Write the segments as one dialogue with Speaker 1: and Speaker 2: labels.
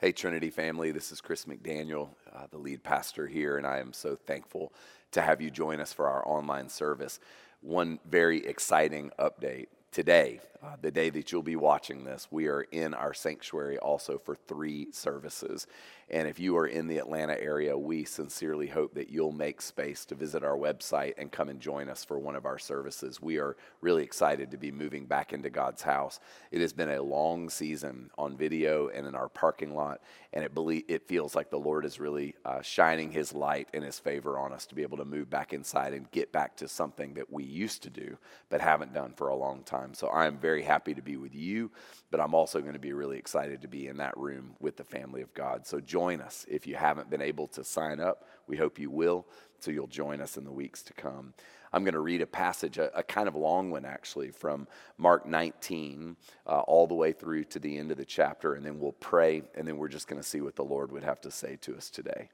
Speaker 1: Hey, Trinity family, this is Chris McDaniel, uh, the lead pastor here, and I am so thankful to have you join us for our online service. One very exciting update today, uh, the day that you'll be watching this, we are in our sanctuary also for three services. And if you are in the Atlanta area, we sincerely hope that you'll make space to visit our website and come and join us for one of our services. We are really excited to be moving back into God's house. It has been a long season on video and in our parking lot, and it, believe, it feels like the Lord is really uh, shining His light and His favor on us to be able to move back inside and get back to something that we used to do but haven't done for a long time. So I am very happy to be with you, but I'm also going to be really excited to be in that room with the family of God. So join us. If you haven't been able to sign up, we hope you will, so you'll join us in the weeks to come. I'm going to read a passage, a, a kind of long one actually, from Mark 19 uh, all the way through to the end of the chapter, and then we'll pray, and then we're just going to see what the Lord would have to say to us today.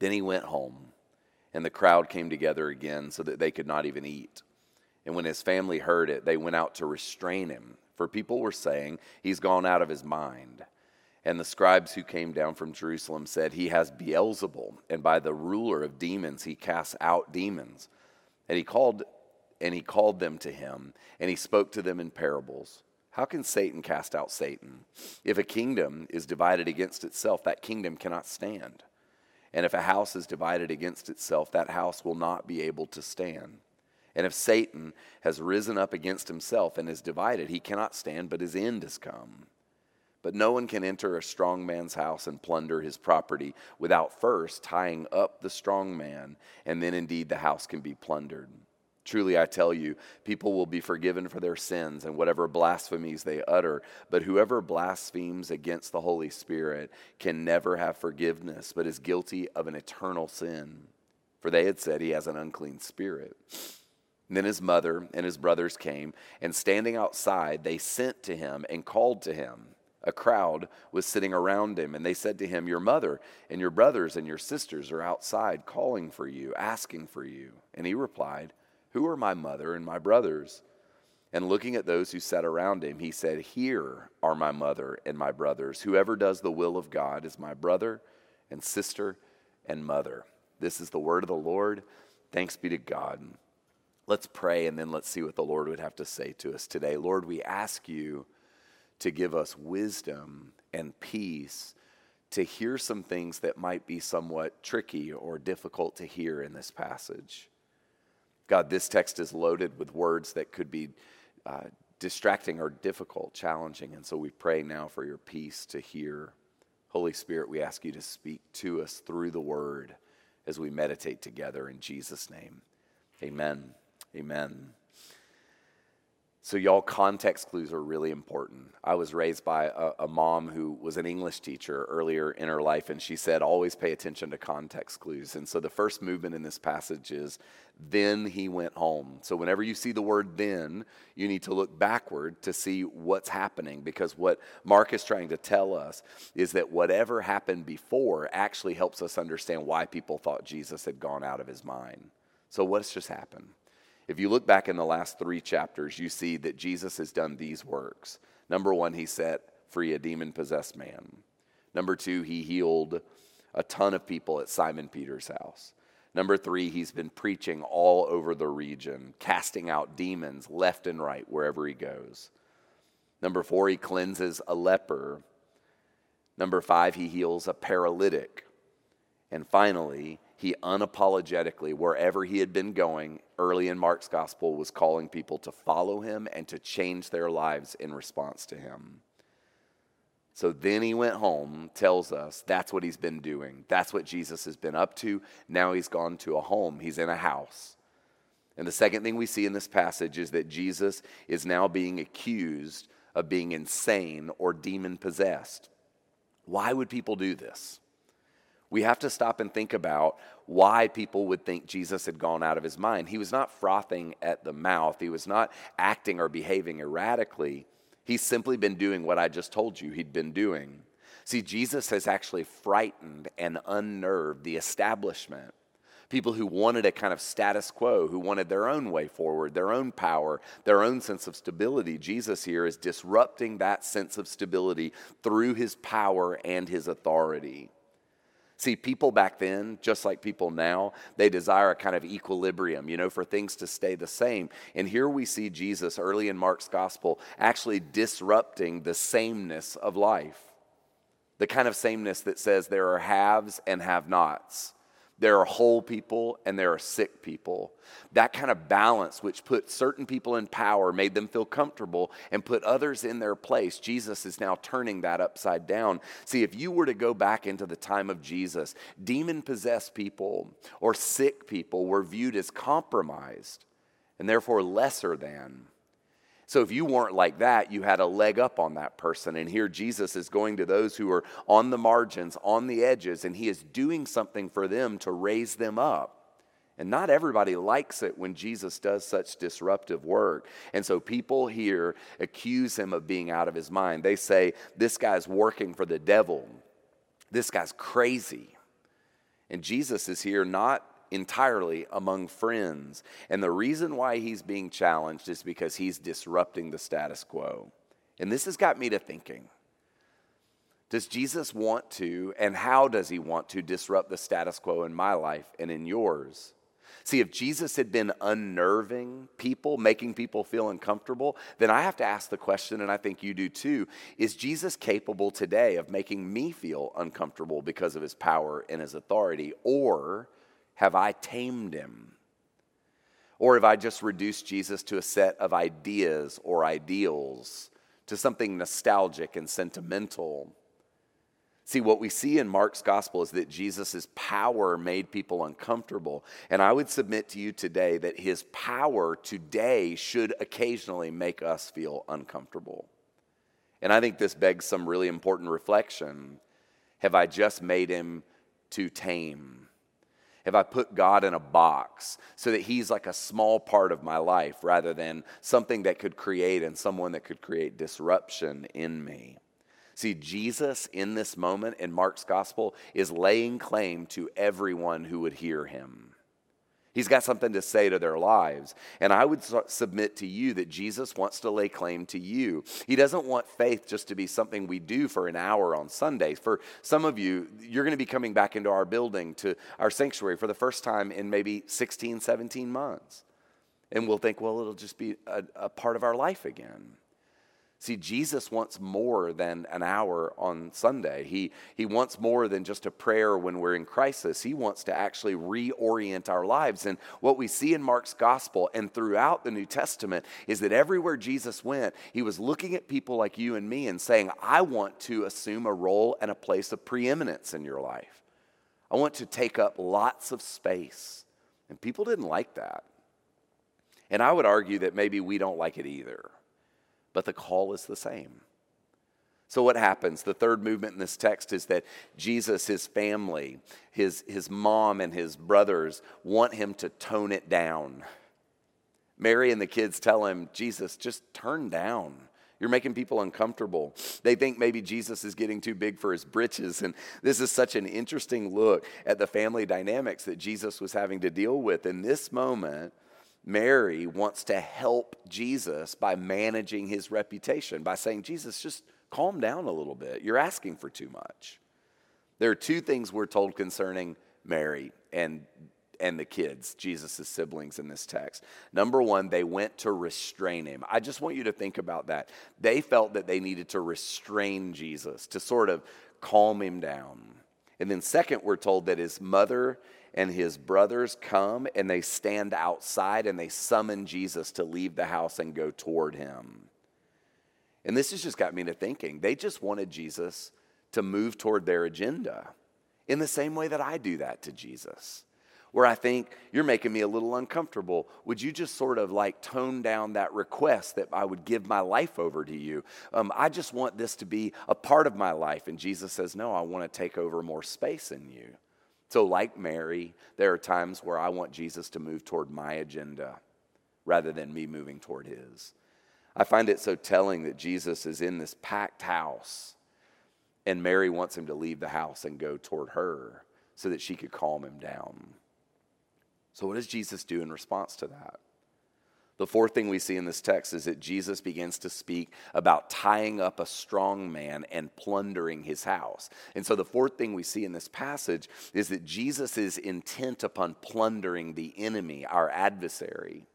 Speaker 1: Then he went home, and the crowd came together again so that they could not even eat. And when his family heard it, they went out to restrain him, for people were saying, He's gone out of his mind. And the scribes who came down from Jerusalem said, He has Beelzebul, and by the ruler of demons he casts out demons. And he called and he called them to him, and he spoke to them in parables. How can Satan cast out Satan? If a kingdom is divided against itself, that kingdom cannot stand. And if a house is divided against itself, that house will not be able to stand. And if Satan has risen up against himself and is divided, he cannot stand, but his end is come. But no one can enter a strong man's house and plunder his property without first tying up the strong man, and then indeed the house can be plundered. Truly, I tell you, people will be forgiven for their sins and whatever blasphemies they utter, but whoever blasphemes against the Holy Spirit can never have forgiveness, but is guilty of an eternal sin. For they had said he has an unclean spirit. Then his mother and his brothers came, and standing outside, they sent to him and called to him. A crowd was sitting around him, and they said to him, Your mother and your brothers and your sisters are outside calling for you, asking for you. And he replied, Who are my mother and my brothers? And looking at those who sat around him, he said, Here are my mother and my brothers. Whoever does the will of God is my brother and sister and mother. This is the word of the Lord. Thanks be to God. Let's pray and then let's see what the Lord would have to say to us today. Lord, we ask you to give us wisdom and peace to hear some things that might be somewhat tricky or difficult to hear in this passage. God, this text is loaded with words that could be uh, distracting or difficult, challenging, and so we pray now for your peace to hear. Holy Spirit, we ask you to speak to us through the word as we meditate together in Jesus' name. Amen. Amen. So, y'all, context clues are really important. I was raised by a, a, mom who was an English teacher earlier in her life, and she said, always pay attention to context clues. And so, the first movement in this passage is, then he went home. So, whenever you see the word then, you need to look backward to see what's happening, because what Mark is trying to tell us is that whatever happened before actually helps us understand why people thought Jesus had gone out of his mind. So, what's just happened? If you look back in the last three chapters, you see that Jesus has done these works. Number one, he set free a demon possessed man. Number two, he healed a ton of people at Simon Peter's house. Number three, he's been preaching all over the region, casting out demons left and right wherever he goes. Number four, he cleanses a leper. Number five, he heals a paralytic. And finally, he unapologetically, wherever he had been going early in Mark's gospel, was calling people to follow him and to change their lives in response to him. So then he went home, tells us that's what he's been doing. That's what Jesus has been up to. Now he's gone to a home, he's in a house. And the second thing we see in this passage is that Jesus is now being accused of being insane or demon possessed. Why would people do this? We have to stop and think about why people would think Jesus had gone out of his mind. He was not frothing at the mouth, he was not acting or behaving erratically. He's simply been doing what I just told you he'd been doing. See, Jesus has actually frightened and unnerved the establishment. people who wanted a kind of status quo, who wanted their own way forward, their own power, their own sense of stability. Jesus here is disrupting that sense of stability through his power and his authority. See, people back then, just like people now, they desire a kind of equilibrium, you know, for things to stay the same. And here we see Jesus early in Mark's gospel actually disrupting the sameness of life. The kind of sameness that says there are haves and have nots. There are whole people and there are sick people. That kind of balance, which put certain people in power, made them feel comfortable, and put others in their place. Jesus is now turning that upside down. See, if you were to go back into the time of Jesus, demon possessed people or sick people were viewed as compromised and therefore lesser than. So if you weren't like that, you had a leg up on that person. And here Jesus is going to those who are on the margins, on the edges, and he is doing something for them to raise them up. And not everybody likes it when Jesus does such disruptive work. And so people here accuse him of being out of his mind. They say, This guy's working for the devil. This guy's crazy. And Jesus is here not entirely among friends. And the reason why he's being challenged is because he's disrupting the status quo. And this has got me to thinking Does Jesus want to, and how does he want to disrupt the status quo in my life and in yours? See, if Jesus had been unnerving people, making people feel uncomfortable, then I have to ask the question, and I think you do too is Jesus capable today of making me feel uncomfortable because of his power and his authority? Or have I tamed him? Or have I just reduced Jesus to a set of ideas or ideals, to something nostalgic and sentimental? See, what we see in Mark's gospel is that Jesus' power made people uncomfortable. And I would submit to you today that his power today should occasionally make us feel uncomfortable. And I think this begs some really important reflection. Have I just made him too tame? Have I put God in a box so that He's like a small part of my life rather than something that could create and someone that could create disruption in me? See, Jesus in this moment in Mark's gospel is laying claim to everyone who would hear him. He's got something to say to their lives. And I would submit to you that Jesus wants to lay claim to you. He doesn't want faith just to be something we do for an hour on Sundays. For some of you, you're going to be coming back into our building, to our sanctuary, for the first time in maybe 16, 17 months. And we'll think, well, it'll just be a, a part of our life again. See, Jesus wants more than an hour on Sunday. He, he wants more than just a prayer when we're in crisis. He wants to actually reorient our lives. And what we see in Mark's gospel and throughout the New Testament is that everywhere Jesus went, he was looking at people like you and me and saying, I want to assume a role and a place of preeminence in your life. I want to take up lots of space. And people didn't like that. And I would argue that maybe we don't like it either but the call is the same. So, what happens? The third movement in this text is that Jesus, his family, his, his mom, and his brothers want him to tone it down. Mary and the kids tell him, Jesus, just turn down. You're making people uncomfortable. They think maybe Jesus is getting too big for his britches. And this is such an interesting look at the family dynamics that Jesus was having to deal with. In this moment, Mary wants to help Jesus by managing his reputation, by saying, Jesus, just calm down a little bit. You're asking for too much. There are two things we're told concerning Mary and, and the kids, Jesus' siblings in this text. Number one, they went to restrain him. I just want you to think about that. They felt that they needed to restrain Jesus, to sort of calm him down. And then, second, we're told that his mother and his brothers come and they stand outside and they summon Jesus to leave the house and go toward him. And this has just got me to thinking. They just wanted Jesus to move toward their agenda in the same way that I do that to Jesus. Where I think you're making me a little uncomfortable. Would you just sort of like tone down that request that I would give my life over to you? Um, I just want this to be a part of my life. And Jesus says, No, I want to take over more space in you. So, like Mary, there are times where I want Jesus to move toward my agenda rather than me moving toward his. I find it so telling that Jesus is in this packed house and Mary wants him to leave the house and go toward her so that she could calm him down. So, what does Jesus do in response to that? The fourth thing we see in this text is that Jesus begins to speak about tying up a strong man and plundering his house. And so, the fourth thing we see in this passage is that Jesus is intent upon plundering the enemy, our adversary.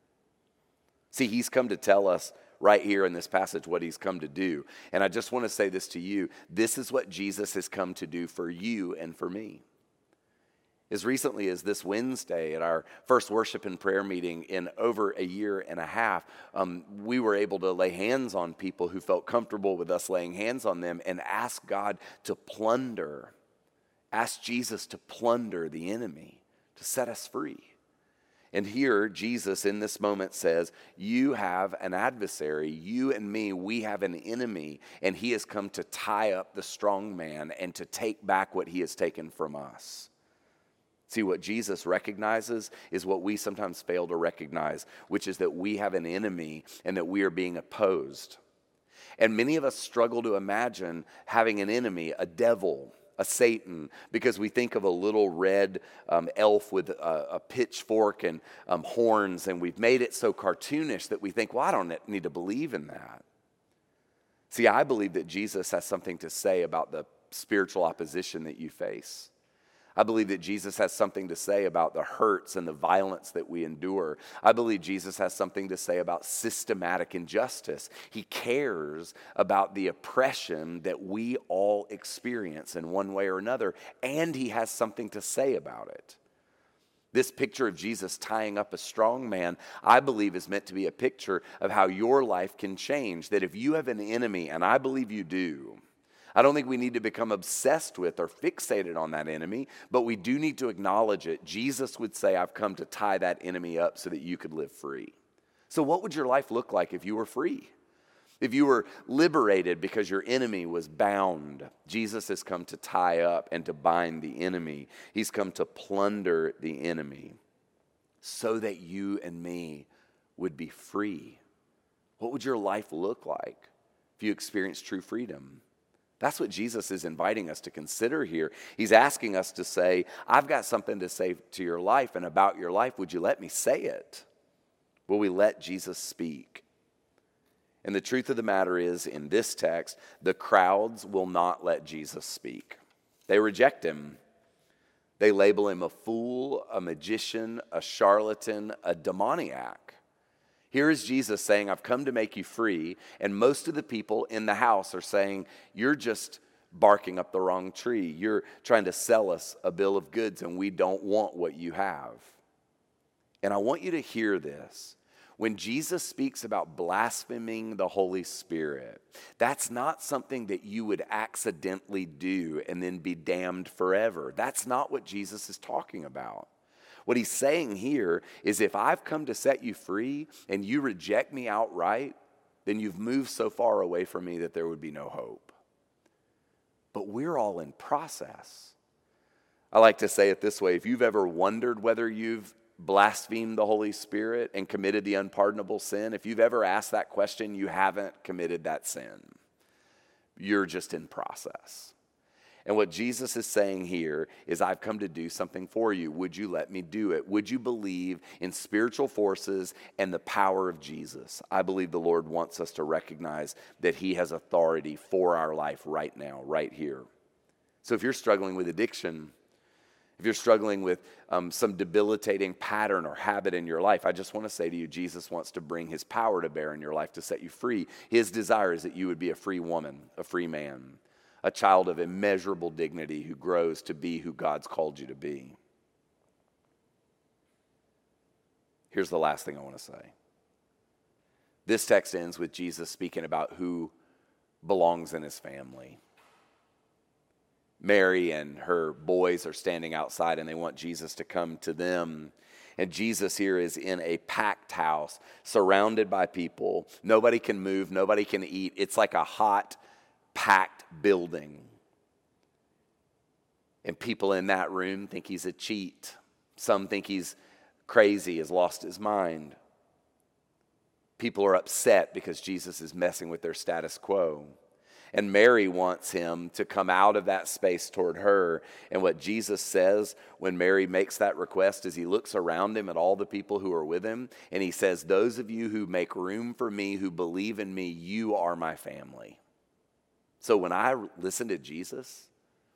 Speaker 1: See, he's come to tell us right here in this passage what he's come to do. And I just want to say this to you this is what Jesus has come to do for you and for me as recently as this Wednesday at our first worship and prayer meeting in over a year and a half, um, we were able to lay hands on people who felt comfortable with us laying hands on them and ask God to plunder, ask Jesus to plunder the enemy, to set us free. And here, Jesus in this moment says, You have an adversary. You and me, we have an enemy. And he has come to tie up the strong man and to take back what he has taken from us. See, what Jesus recognizes is what we sometimes fail to recognize, which is that we have an enemy and that we are being opposed. And many of us struggle to imagine having an enemy, a devil, a Satan, because we think of a little red um, elf with a, a pitchfork and um, horns, and we've made it so cartoonish that we think, well, I don't need to believe in that. See, I believe that Jesus has something to say about the spiritual opposition that you face. I believe that Jesus has something to say about the hurts and the violence that we endure. I believe Jesus has something to say about systematic injustice. He cares about the oppression that we all experience in one way or another, and he has something to say about it. This picture of Jesus tying up a strong man, I believe, is meant to be a picture of how your life can change. That if you have an enemy, and I believe you do, I don't think we need to become obsessed with or fixated on that enemy, but we do need to acknowledge it. Jesus would say, I've come to tie that enemy up so that you could live free. So, what would your life look like if you were free? If you were liberated because your enemy was bound, Jesus has come to tie up and to bind the enemy. He's come to plunder the enemy so that you and me would be free. What would your life look like if you experienced true freedom? That's what Jesus is inviting us to consider here. He's asking us to say, I've got something to say to your life and about your life. Would you let me say it? Will we let Jesus speak? And the truth of the matter is, in this text, the crowds will not let Jesus speak. They reject him. They label him a fool, a magician, a charlatan, a demoniac. Here is Jesus saying, I've come to make you free. And most of the people in the house are saying, You're just barking up the wrong tree. You're trying to sell us a bill of goods, and we don't want what you have. And I want you to hear this. When Jesus speaks about blaspheming the Holy Spirit, that's not something that you would accidentally do and then be damned forever. That's not what Jesus is talking about. What he's saying here is if I've come to set you free and you reject me outright, then you've moved so far away from me that there would be no hope. But we're all in process. I like to say it this way if you've ever wondered whether you've blasphemed the Holy Spirit and committed the unpardonable sin, if you've ever asked that question, you haven't committed that sin. You're just in process. And what Jesus is saying here is, I've come to do something for you. Would you let me do it? Would you believe in spiritual forces and the power of Jesus? I believe the Lord wants us to recognize that He has authority for our life right now, right here. So if you're struggling with addiction, if you're struggling with um, some debilitating pattern or habit in your life, I just want to say to you, Jesus wants to bring his power to bear in your life to set you free. His desire is that you would be a free woman, a free man a child of immeasurable dignity who grows to be who God's called you to be. Here's the last thing I want to say. This text ends with Jesus speaking about who belongs in his family. Mary and her boys are standing outside and they want Jesus to come to them. And Jesus here is in a packed house, surrounded by people. Nobody can move, nobody can eat. It's like a hot packed building. And people in that room think he's a cheat. Some think he's crazy, has lost his mind. People are upset because Jesus is messing with their status quo. And Mary wants him to come out of that space toward her. And what Jesus says when Mary makes that request is he looks around him at all the people who are with him and he says, Those of you who make room for me, who believe in me, you are my family. So when I listen to Jesus,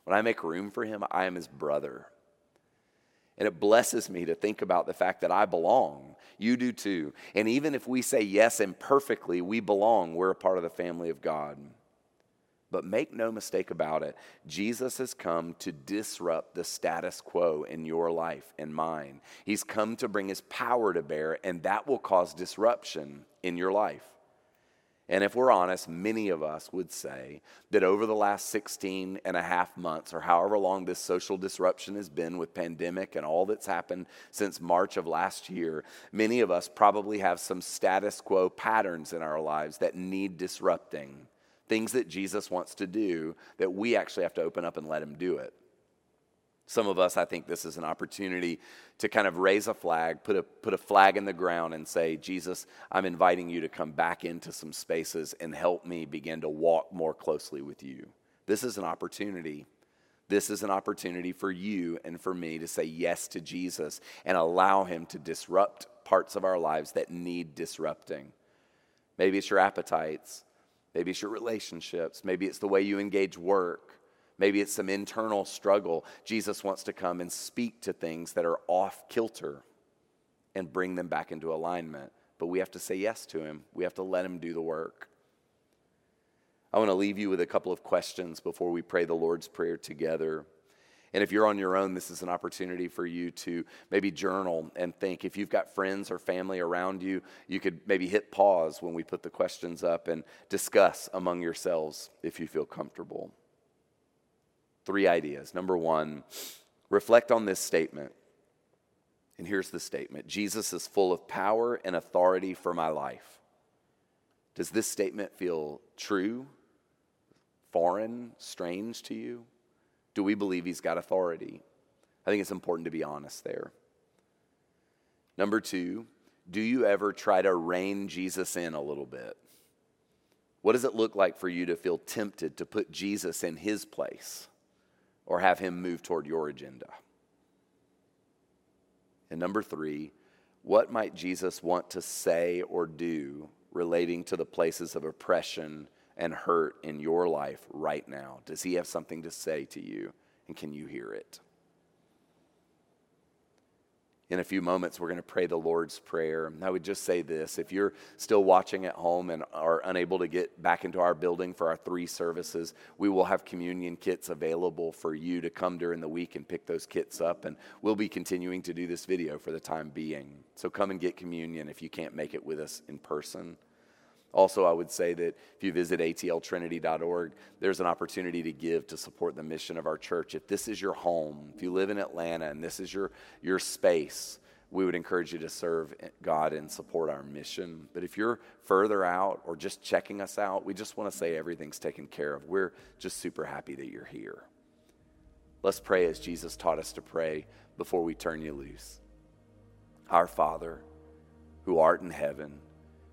Speaker 1: when I make room for him, I am his brother. And it blesses me to think about the fact that I belong. You do too. And even if we say yes imperfectly, we belong. We're a part of the family of God. But make no mistake about it, Jesus has come to disrupt the status quo in your life and mine. He's come to bring his power to bear, and that will cause disruption in your life. And if we're honest, many of us would say that over the last 16 and a half months, or however long this social disruption has been with pandemic and all that's happened since March of last year, many of us probably have some status quo patterns in our lives that need disrupting things that Jesus wants to do that we actually have to open up and let him do it. Some of us, I think this is an opportunity to kind of raise a flag, put a, put a flag in the ground, and say, Jesus, I'm inviting you to come back into some spaces and help me begin to walk more closely with you. This is an opportunity. This is an opportunity for you and for me to say yes to Jesus and allow him to disrupt parts of our lives that need disrupting. Maybe it's your appetites. Maybe it's your relationships. Maybe it's the way you engage work. Maybe it's some internal struggle. Jesus wants to come and speak to things that are off kilter and bring them back into alignment. But we have to say yes to him, we have to let him do the work. I want to leave you with a couple of questions before we pray the Lord's Prayer together. And if you're on your own, this is an opportunity for you to maybe journal and think. If you've got friends or family around you, you could maybe hit pause when we put the questions up and discuss among yourselves if you feel comfortable. Three ideas. Number one, reflect on this statement. And here's the statement Jesus is full of power and authority for my life. Does this statement feel true, foreign, strange to you? Do we believe he's got authority? I think it's important to be honest there. Number two, do you ever try to rein Jesus in a little bit? What does it look like for you to feel tempted to put Jesus in his place or have him move toward your agenda? And number three, what might Jesus want to say or do relating to the places of oppression and hurt in your life right now? Does He have something to say to you? And can you hear it? In a few moments, we're going to pray the Lord's Prayer. I would just say this if you're still watching at home and are unable to get back into our building for our three services, we will have communion kits available for you to come during the week and pick those kits up. And we'll be continuing to do this video for the time being. So come and get communion if you can't make it with us in person. Also, I would say that if you visit atltrinity.org, there's an opportunity to give to support the mission of our church. If this is your home, if you live in Atlanta and this is your, your space, we would encourage you to serve God and support our mission. But if you're further out or just checking us out, we just want to say everything's taken care of. We're just super happy that you're here. Let's pray as Jesus taught us to pray before we turn you loose. Our Father, who art in heaven,